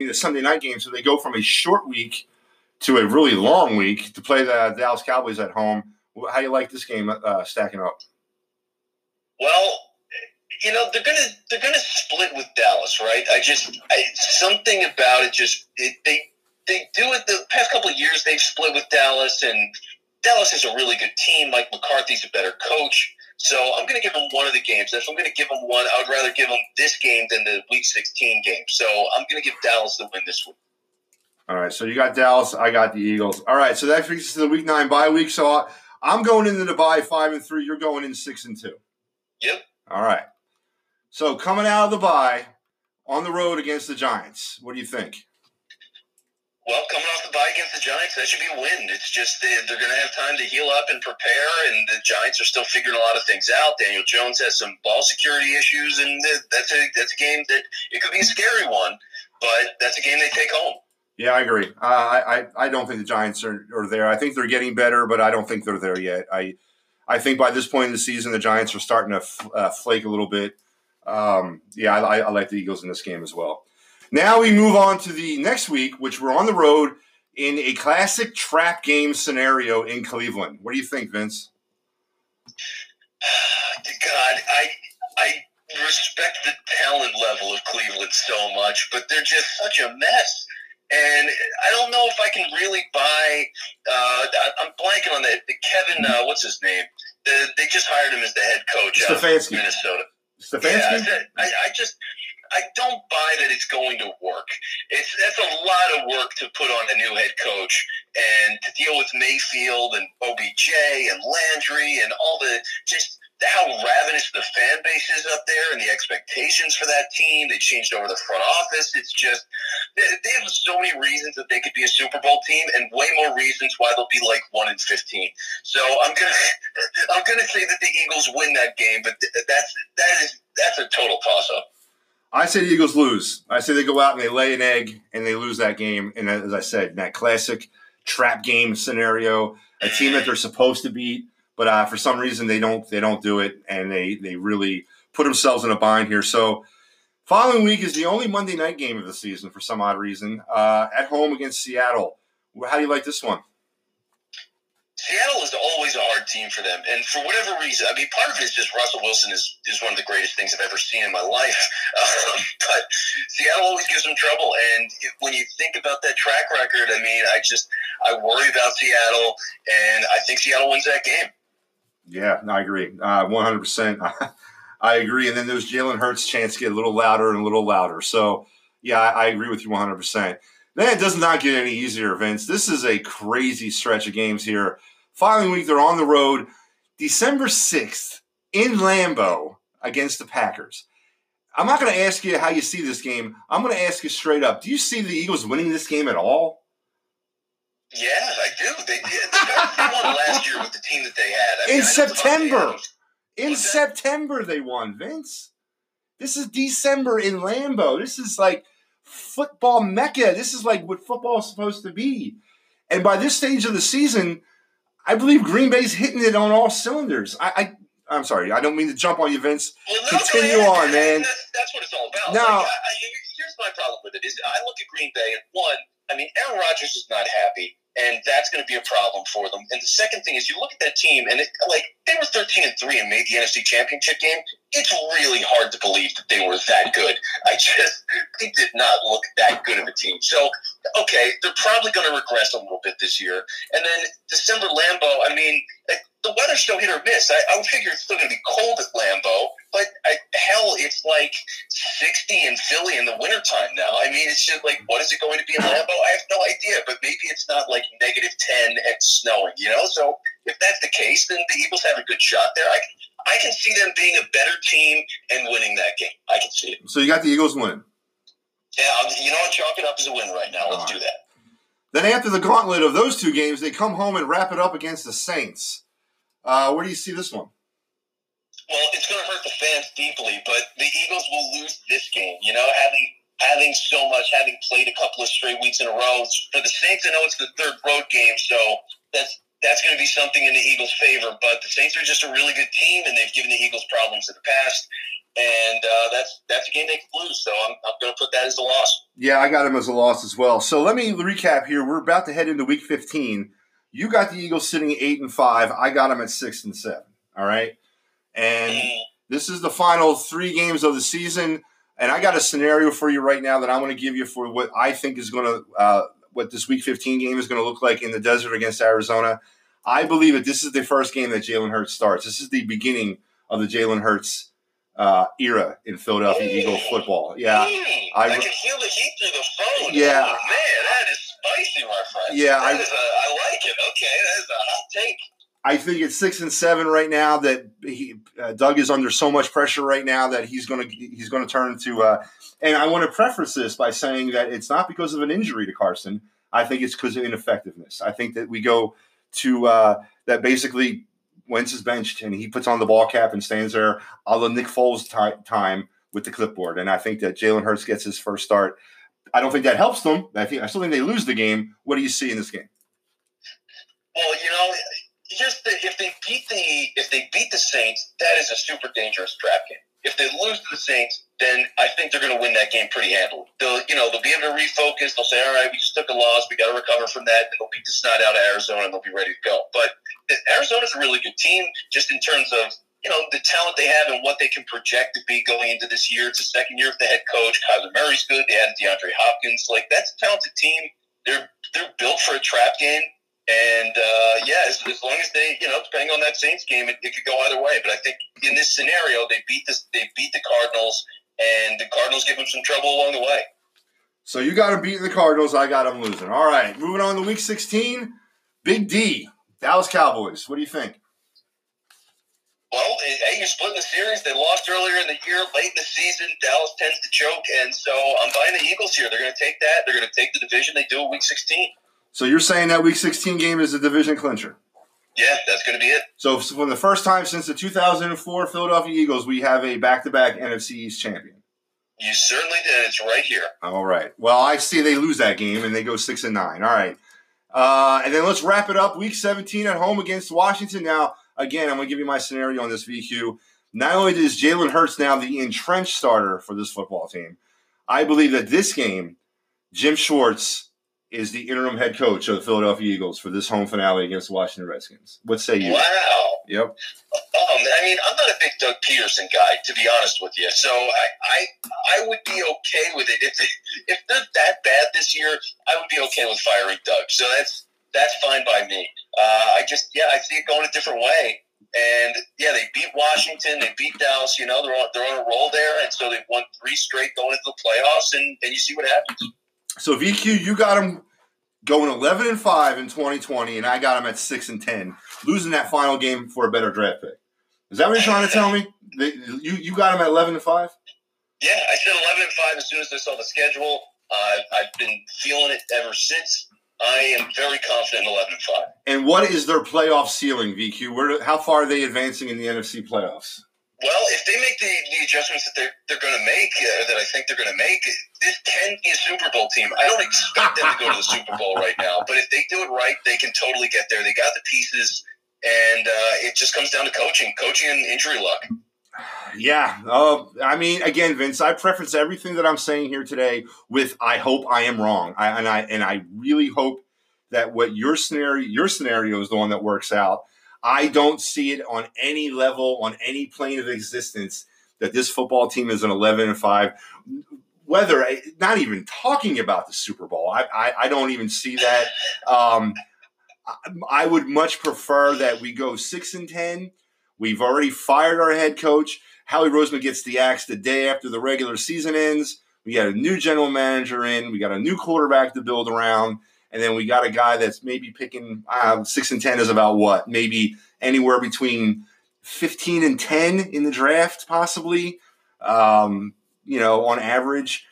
the Sunday night game, so they go from a short week to a really long week to play the Dallas Cowboys at home. How do you like this game uh, stacking up? Well, you know they're gonna they're gonna split with Dallas, right? I just I, something about it just it, they they do it the past couple of years. They've split with Dallas, and Dallas is a really good team. Mike McCarthy's a better coach. So I'm going to give them one of the games. If I'm going to give them one, I would rather give them this game than the Week 16 game. So I'm going to give Dallas the win this week. All right. So you got Dallas. I got the Eagles. All right. So that fixes the Week Nine bye week. So I'm going into the bye five and three. You're going in six and two. Yep. All right. So coming out of the bye on the road against the Giants, what do you think? Well, coming off the bye against the Giants, that should be a win. It's just they, are going to have time to heal up and prepare, and the Giants are still figuring a lot of things out. Daniel Jones has some ball security issues, and that's a that's a game that it could be a scary one, but that's a game they take home. Yeah, I agree. Uh, I, I don't think the Giants are, are there. I think they're getting better, but I don't think they're there yet. I I think by this point in the season, the Giants are starting to f- uh, flake a little bit. Um, yeah, I, I like the Eagles in this game as well. Now we move on to the next week, which we're on the road in a classic trap game scenario in Cleveland. What do you think, Vince? God, I I respect the talent level of Cleveland so much, but they're just such a mess. And I don't know if I can really buy. Uh, I'm blanking on that. Kevin, uh, what's his name? The, they just hired him as the head coach Stefanski. of Minnesota. Stefanski. Yeah, I, I just I don't buy that it's going to work. It's that's a lot of work to put on a new head coach and to deal with Mayfield and OBJ and Landry and all the just how ravenous the fan base is up there and the expectations for that team. They changed over the front office. It's just they, they have so many reasons that they could be a Super Bowl team, and way more reasons why they'll be like one in fifteen. So I'm gonna I'm gonna say that the Eagles win that game, but that's that is that's a total toss up. I say the Eagles lose. I say they go out and they lay an egg and they lose that game. And as I said, that classic trap game scenario, a team that they're supposed to beat, but uh, for some reason they don't. They don't do it, and they they really put themselves in a bind here. So, following week is the only Monday night game of the season for some odd reason uh, at home against Seattle. How do you like this one? Seattle is always a hard team for them, and for whatever reason, I mean, part of it is just Russell Wilson is, is one of the greatest things I've ever seen in my life. Um, but Seattle always gives them trouble, and when you think about that track record, I mean, I just I worry about Seattle, and I think Seattle wins that game. Yeah, I agree, uh, one hundred percent. I agree, and then those Jalen Hurts chants get a little louder and a little louder. So, yeah, I, I agree with you one hundred percent. Then it does not get any easier, Vince. This is a crazy stretch of games here. Following week, they're on the road December 6th in Lambeau against the Packers. I'm not going to ask you how you see this game. I'm going to ask you straight up. Do you see the Eagles winning this game at all? Yeah, I do. They did. They won last year with the team that they had. I mean, in September. In September, they won, Vince. This is December in Lambeau. This is like football mecca. This is like what football is supposed to be. And by this stage of the season, I believe Green Bay's hitting it on all cylinders. I, I am sorry, I don't mean to jump on you, Vince. Well, no, Continue on, man. That's, that's, what it's all about. Now, like, I, here's my problem with it: is I look at Green Bay and one, I mean, Aaron Rodgers is not happy and that's going to be a problem for them. And the second thing is, you look at that team, and it, like they were thirteen and three and made the NFC Championship game. It's really hard to believe that they were that good. I just they did not look that good of a team. So okay, they're probably going to regress a little bit this year. And then December Lambeau, I mean, the weather's still hit or miss. I, I figure it's still going to be cold at Lambeau, but I, hell, it's like 60 in Philly in the wintertime now. I mean, it's just like, what is it going to be in Lambeau? I have no idea, but maybe it's not like negative 10 and snowing, you know? So if that's the case, then the Eagles have a good shot there. I, I can see them being a better team and winning that game. I can see it. So you got the Eagles win. Yeah, you know what? Chalk it up as a win right now. Let's right. do that. Then after the gauntlet of those two games, they come home and wrap it up against the Saints. Uh, where do you see this one? Well, it's going to hurt the fans deeply, but the Eagles will lose this game. You know, having having so much, having played a couple of straight weeks in a row for the Saints. I know it's the third road game, so that's that's going to be something in the Eagles' favor. But the Saints are just a really good team, and they've given the Eagles problems in the past. And uh, that's that's a game they can lose. So I'm, I'm going to put that as a loss. Yeah, I got him as a loss as well. So let me recap here. We're about to head into Week 15. You got the Eagles sitting eight and five. I got them at six and seven. All right, and mm. this is the final three games of the season. And I got a scenario for you right now that I want to give you for what I think is going to uh, what this Week 15 game is going to look like in the desert against Arizona. I believe that this is the first game that Jalen Hurts starts. This is the beginning of the Jalen Hurts uh, era in Philadelphia mm. Eagle football. Yeah, mm. I, I, can feel the heat through the phone. Yeah, oh, man, that is spicy, my friend. Yeah, I, is a, I like it. Okay, that is a hot take. I think it's six and seven right now. That he, uh, Doug is under so much pressure right now that he's going to he's going to turn to. Uh, and I want to preface this by saying that it's not because of an injury to Carson. I think it's because of ineffectiveness. I think that we go to uh, that basically Wentz is benched and he puts on the ball cap and stands there a la Nick Foles t- time with the clipboard. And I think that Jalen Hurts gets his first start. I don't think that helps them. I think I still think they lose the game. What do you see in this game? Well, you know, just the if they beat the if they beat the Saints, that is a super dangerous draft game. If they lose to the Saints, then I think they're going to win that game pretty handily. They'll, you know, they'll be able to refocus. They'll say, "All right, we just took a loss. We got to recover from that." And they'll beat the snot out of Arizona, and they'll be ready to go. But Arizona's a really good team, just in terms of you know the talent they have and what they can project to be going into this year. It's the second year of the head coach. Kyler Murray's good. They had DeAndre Hopkins. Like that's a talented team. They're they're built for a trap game. And uh, yeah, as, as, long as they, you know, depending on that Saints game, it, it, could go either way. But I think in this scenario, they beat this, they beat the Cardinals, and the Cardinals give them some trouble along the way. So you got them beating the Cardinals. I got them losing. All right, moving on to Week 16. Big D, Dallas Cowboys. What do you think? Well, hey, you're splitting the series. They lost earlier in the year, late in the season. Dallas tends to choke, and so I'm buying the Eagles here. They're going to take that. They're going to take the division. They do it Week 16. So you're saying that Week 16 game is a division clincher? Yeah, that's going to be it. So for the first time since the 2004 Philadelphia Eagles, we have a back-to-back NFC East champion. You certainly did. It's right here. All right. Well, I see they lose that game and they go six and nine. All right. Uh, and then let's wrap it up. Week 17 at home against Washington. Now, again, I'm going to give you my scenario on this VQ. Not only is Jalen Hurts now the entrenched starter for this football team, I believe that this game, Jim Schwartz is the interim head coach of the Philadelphia Eagles for this home finale against the Washington Redskins. What say you? Wow. Yep. Um, I mean, I'm not a big Doug Pederson guy, to be honest with you. So I, I, I would be okay with it if they, if they're that bad this year. I would be okay with firing Doug. So that's that's fine by me. Uh, I just, yeah, I see it going a different way. And yeah, they beat Washington, they beat Dallas. You know, they're on, they're on a roll there, and so they've won three straight going into the playoffs, and, and you see what happens. So VQ, you got them going 11 and 5 in 2020 and I got them at 6 and 10, losing that final game for a better draft pick. Is that what you're trying to tell me? you you got them at 11 and 5? Yeah, I said 11 and 5 as soon as I saw the schedule. Uh, I've been feeling it ever since. I am very confident in 11 and 5. And what is their playoff ceiling, VQ? Where how far are they advancing in the NFC playoffs? Well, if they make the, the adjustments that they're, they're going to make, uh, that I think they're going to make, this can be a Super Bowl team. I don't expect them to go to the Super Bowl right now, but if they do it right, they can totally get there. They got the pieces, and uh, it just comes down to coaching, coaching and injury luck. Yeah. Uh, I mean, again, Vince, I preface everything that I'm saying here today with I hope I am wrong. I, and I and I really hope that what your scenario your scenario is the one that works out I don't see it on any level, on any plane of existence, that this football team is an 11 and 5. Whether, not even talking about the Super Bowl, I, I, I don't even see that. Um, I would much prefer that we go 6 and 10. We've already fired our head coach. Howie Roseman gets the axe the day after the regular season ends. We got a new general manager in. We got a new quarterback to build around and then we got a guy that's maybe picking uh, six and ten is about what maybe anywhere between fifteen and ten in the draft, possibly. Um, you know, on average.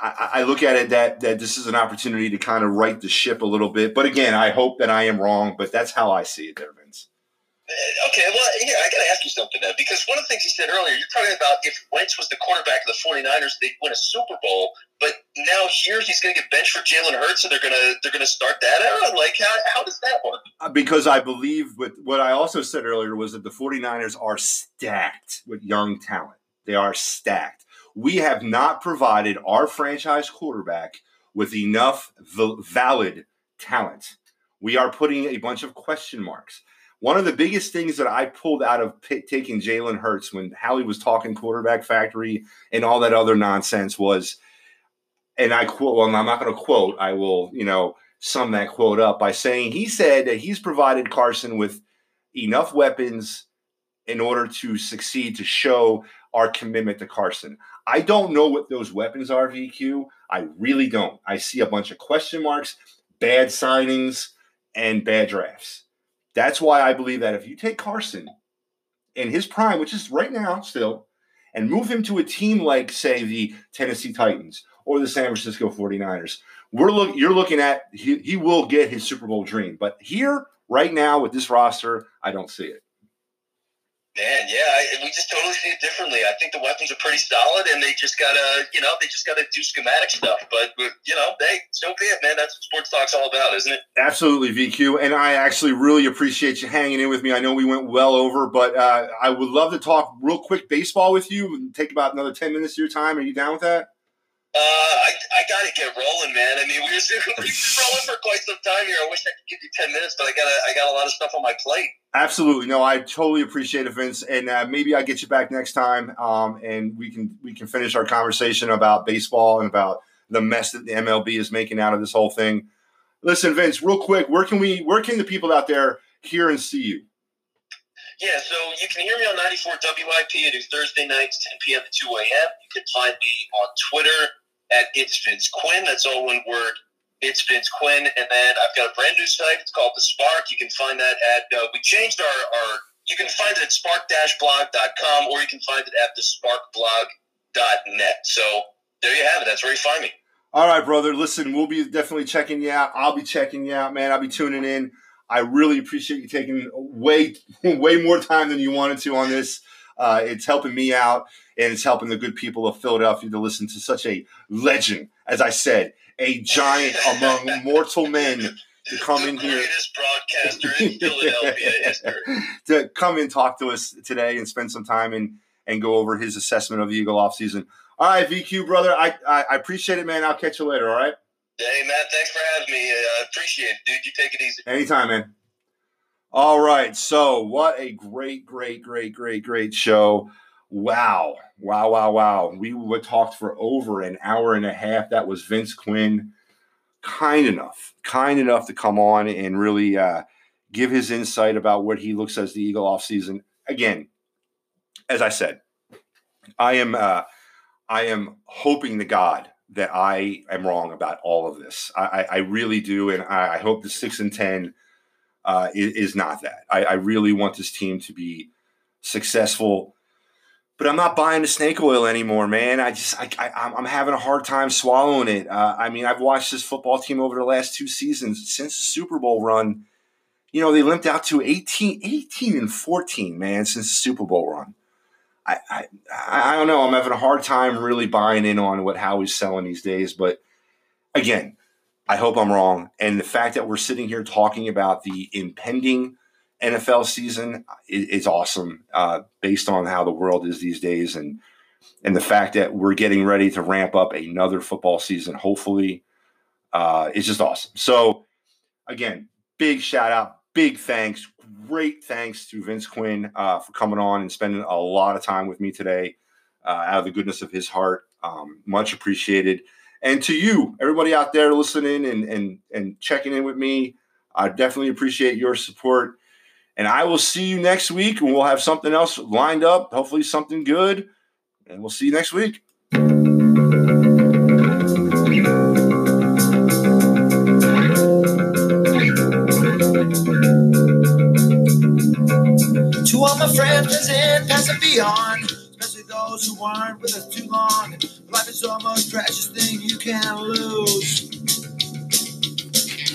I, I, look at it that that this is an opportunity to kind of right the ship a little bit. But again, I hope that I am wrong, but that's how I see it there, Vince. Okay, well, yeah, I got to ask you something now because one of the things you said earlier, you're talking about if Wentz was the quarterback of the 49ers, they'd win a Super Bowl. But now here he's going to get benched for Jalen Hurts, and they're going to they're going to start that out. Like, how, how does that work? Uh, because I believe with what I also said earlier was that the 49ers are stacked with young talent. They are stacked. We have not provided our franchise quarterback with enough valid talent. We are putting a bunch of question marks. One of the biggest things that I pulled out of p- taking Jalen Hurts when Howie was talking quarterback factory and all that other nonsense was, and I quote, well, I'm not going to quote, I will, you know, sum that quote up by saying he said that he's provided Carson with enough weapons in order to succeed to show our commitment to Carson. I don't know what those weapons are, VQ. I really don't. I see a bunch of question marks, bad signings, and bad drafts. That's why I believe that if you take Carson in his prime, which is right now still, and move him to a team like, say, the Tennessee Titans or the San Francisco 49ers, we're look, you're looking at he, he will get his Super Bowl dream. But here, right now, with this roster, I don't see it. Man, yeah, I, we just totally see it differently. I think the weapons are pretty solid, and they just gotta, you know, they just gotta do schematic stuff. But you know, they so be it, man. That's what sports talk's all about, isn't it? Absolutely, VQ. And I actually really appreciate you hanging in with me. I know we went well over, but uh, I would love to talk real quick baseball with you and take about another ten minutes of your time. Are you down with that? Uh, I, I got to get rolling, man. I mean, we were, we were rolling for quite some time here. I wish I could give you ten minutes, but I got I got a lot of stuff on my plate. Absolutely, no, I totally appreciate it, Vince, and uh, maybe I get you back next time, um, and we can we can finish our conversation about baseball and about the mess that the MLB is making out of this whole thing. Listen, Vince, real quick, where can we where can the people out there hear and see you? Yeah, so you can hear me on 94 WIP. I do Thursday nights, 10 p.m. to 2 a.m. You can find me on Twitter at It's Vince Quinn. That's all one word. It's Vince Quinn. And then I've got a brand new site. It's called The Spark. You can find that at, uh, we changed our, our, you can find it at spark-blog.com or you can find it at the sparkblog.net. So there you have it. That's where you find me. All right, brother. Listen, we'll be definitely checking you out. I'll be checking you out, man. I'll be tuning in. I really appreciate you taking way, way more time than you wanted to on this. Uh, it's helping me out and it's helping the good people of Philadelphia to listen to such a legend, as I said, a giant among mortal men to come the in here. broadcaster in Philadelphia history. to come and talk to us today and spend some time and, and go over his assessment of the Eagle offseason. All right, VQ, brother, I, I, I appreciate it, man. I'll catch you later, all right? Hey, Matt, thanks for having me. I uh, appreciate it, dude. You take it easy. Anytime, man. All right. So, what a great, great, great, great, great show. Wow. Wow, wow, wow. We talked for over an hour and a half. That was Vince Quinn. Kind enough, kind enough to come on and really uh, give his insight about what he looks as the Eagle offseason. Again, as I said, I am uh, I am hoping to God that I am wrong about all of this. I, I really do, and I, I hope the six and ten uh, is, is, not that. I, I, really want this team to be successful, but I'm not buying the snake oil anymore, man. I just I, I am having a hard time swallowing it. Uh, I mean, I've watched this football team over the last two seasons since the Super Bowl run. You know, they limped out to 18, 18 and 14, man, since the Super Bowl run. I, I, I don't know. I'm having a hard time really buying in on what Howie's selling these days. But again, I hope I'm wrong. And the fact that we're sitting here talking about the impending NFL season is, awesome, uh, based on how the world is these days, and and the fact that we're getting ready to ramp up another football season. Hopefully, uh, it's just awesome. So, again, big shout out, big thanks, great thanks to Vince Quinn uh, for coming on and spending a lot of time with me today, uh, out of the goodness of his heart. Um, much appreciated. And to you, everybody out there listening and and and checking in with me, I definitely appreciate your support. And I will see you next week, and we'll have something else lined up. Hopefully, something good. And we'll see you next week. To all my friends and beyond especially those who aren't with us too long. Life is the most precious thing you can lose.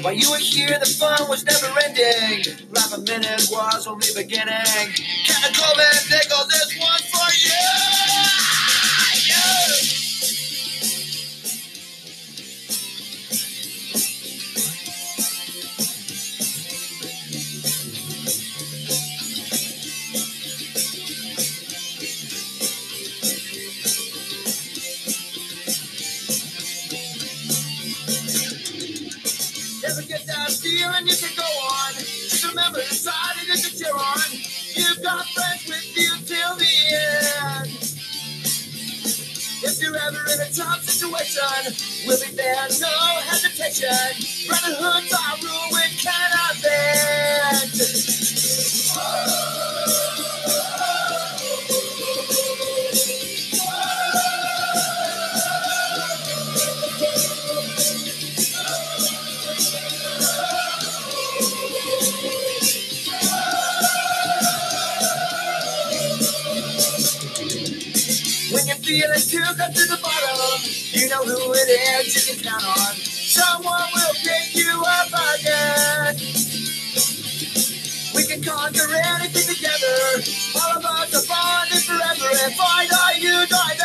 While you were here, the fun was never ending. Life a minute was only beginning. Chemical and pickles, this one's for you. In a tough situation, we'll be there, no hesitation. Brotherhood's our rule, we cannot When you're feeling too good to the bottom, you know who it is you can count on. Someone will pick you up again. We can conquer anything together. All of us are bonded forever and die, our die.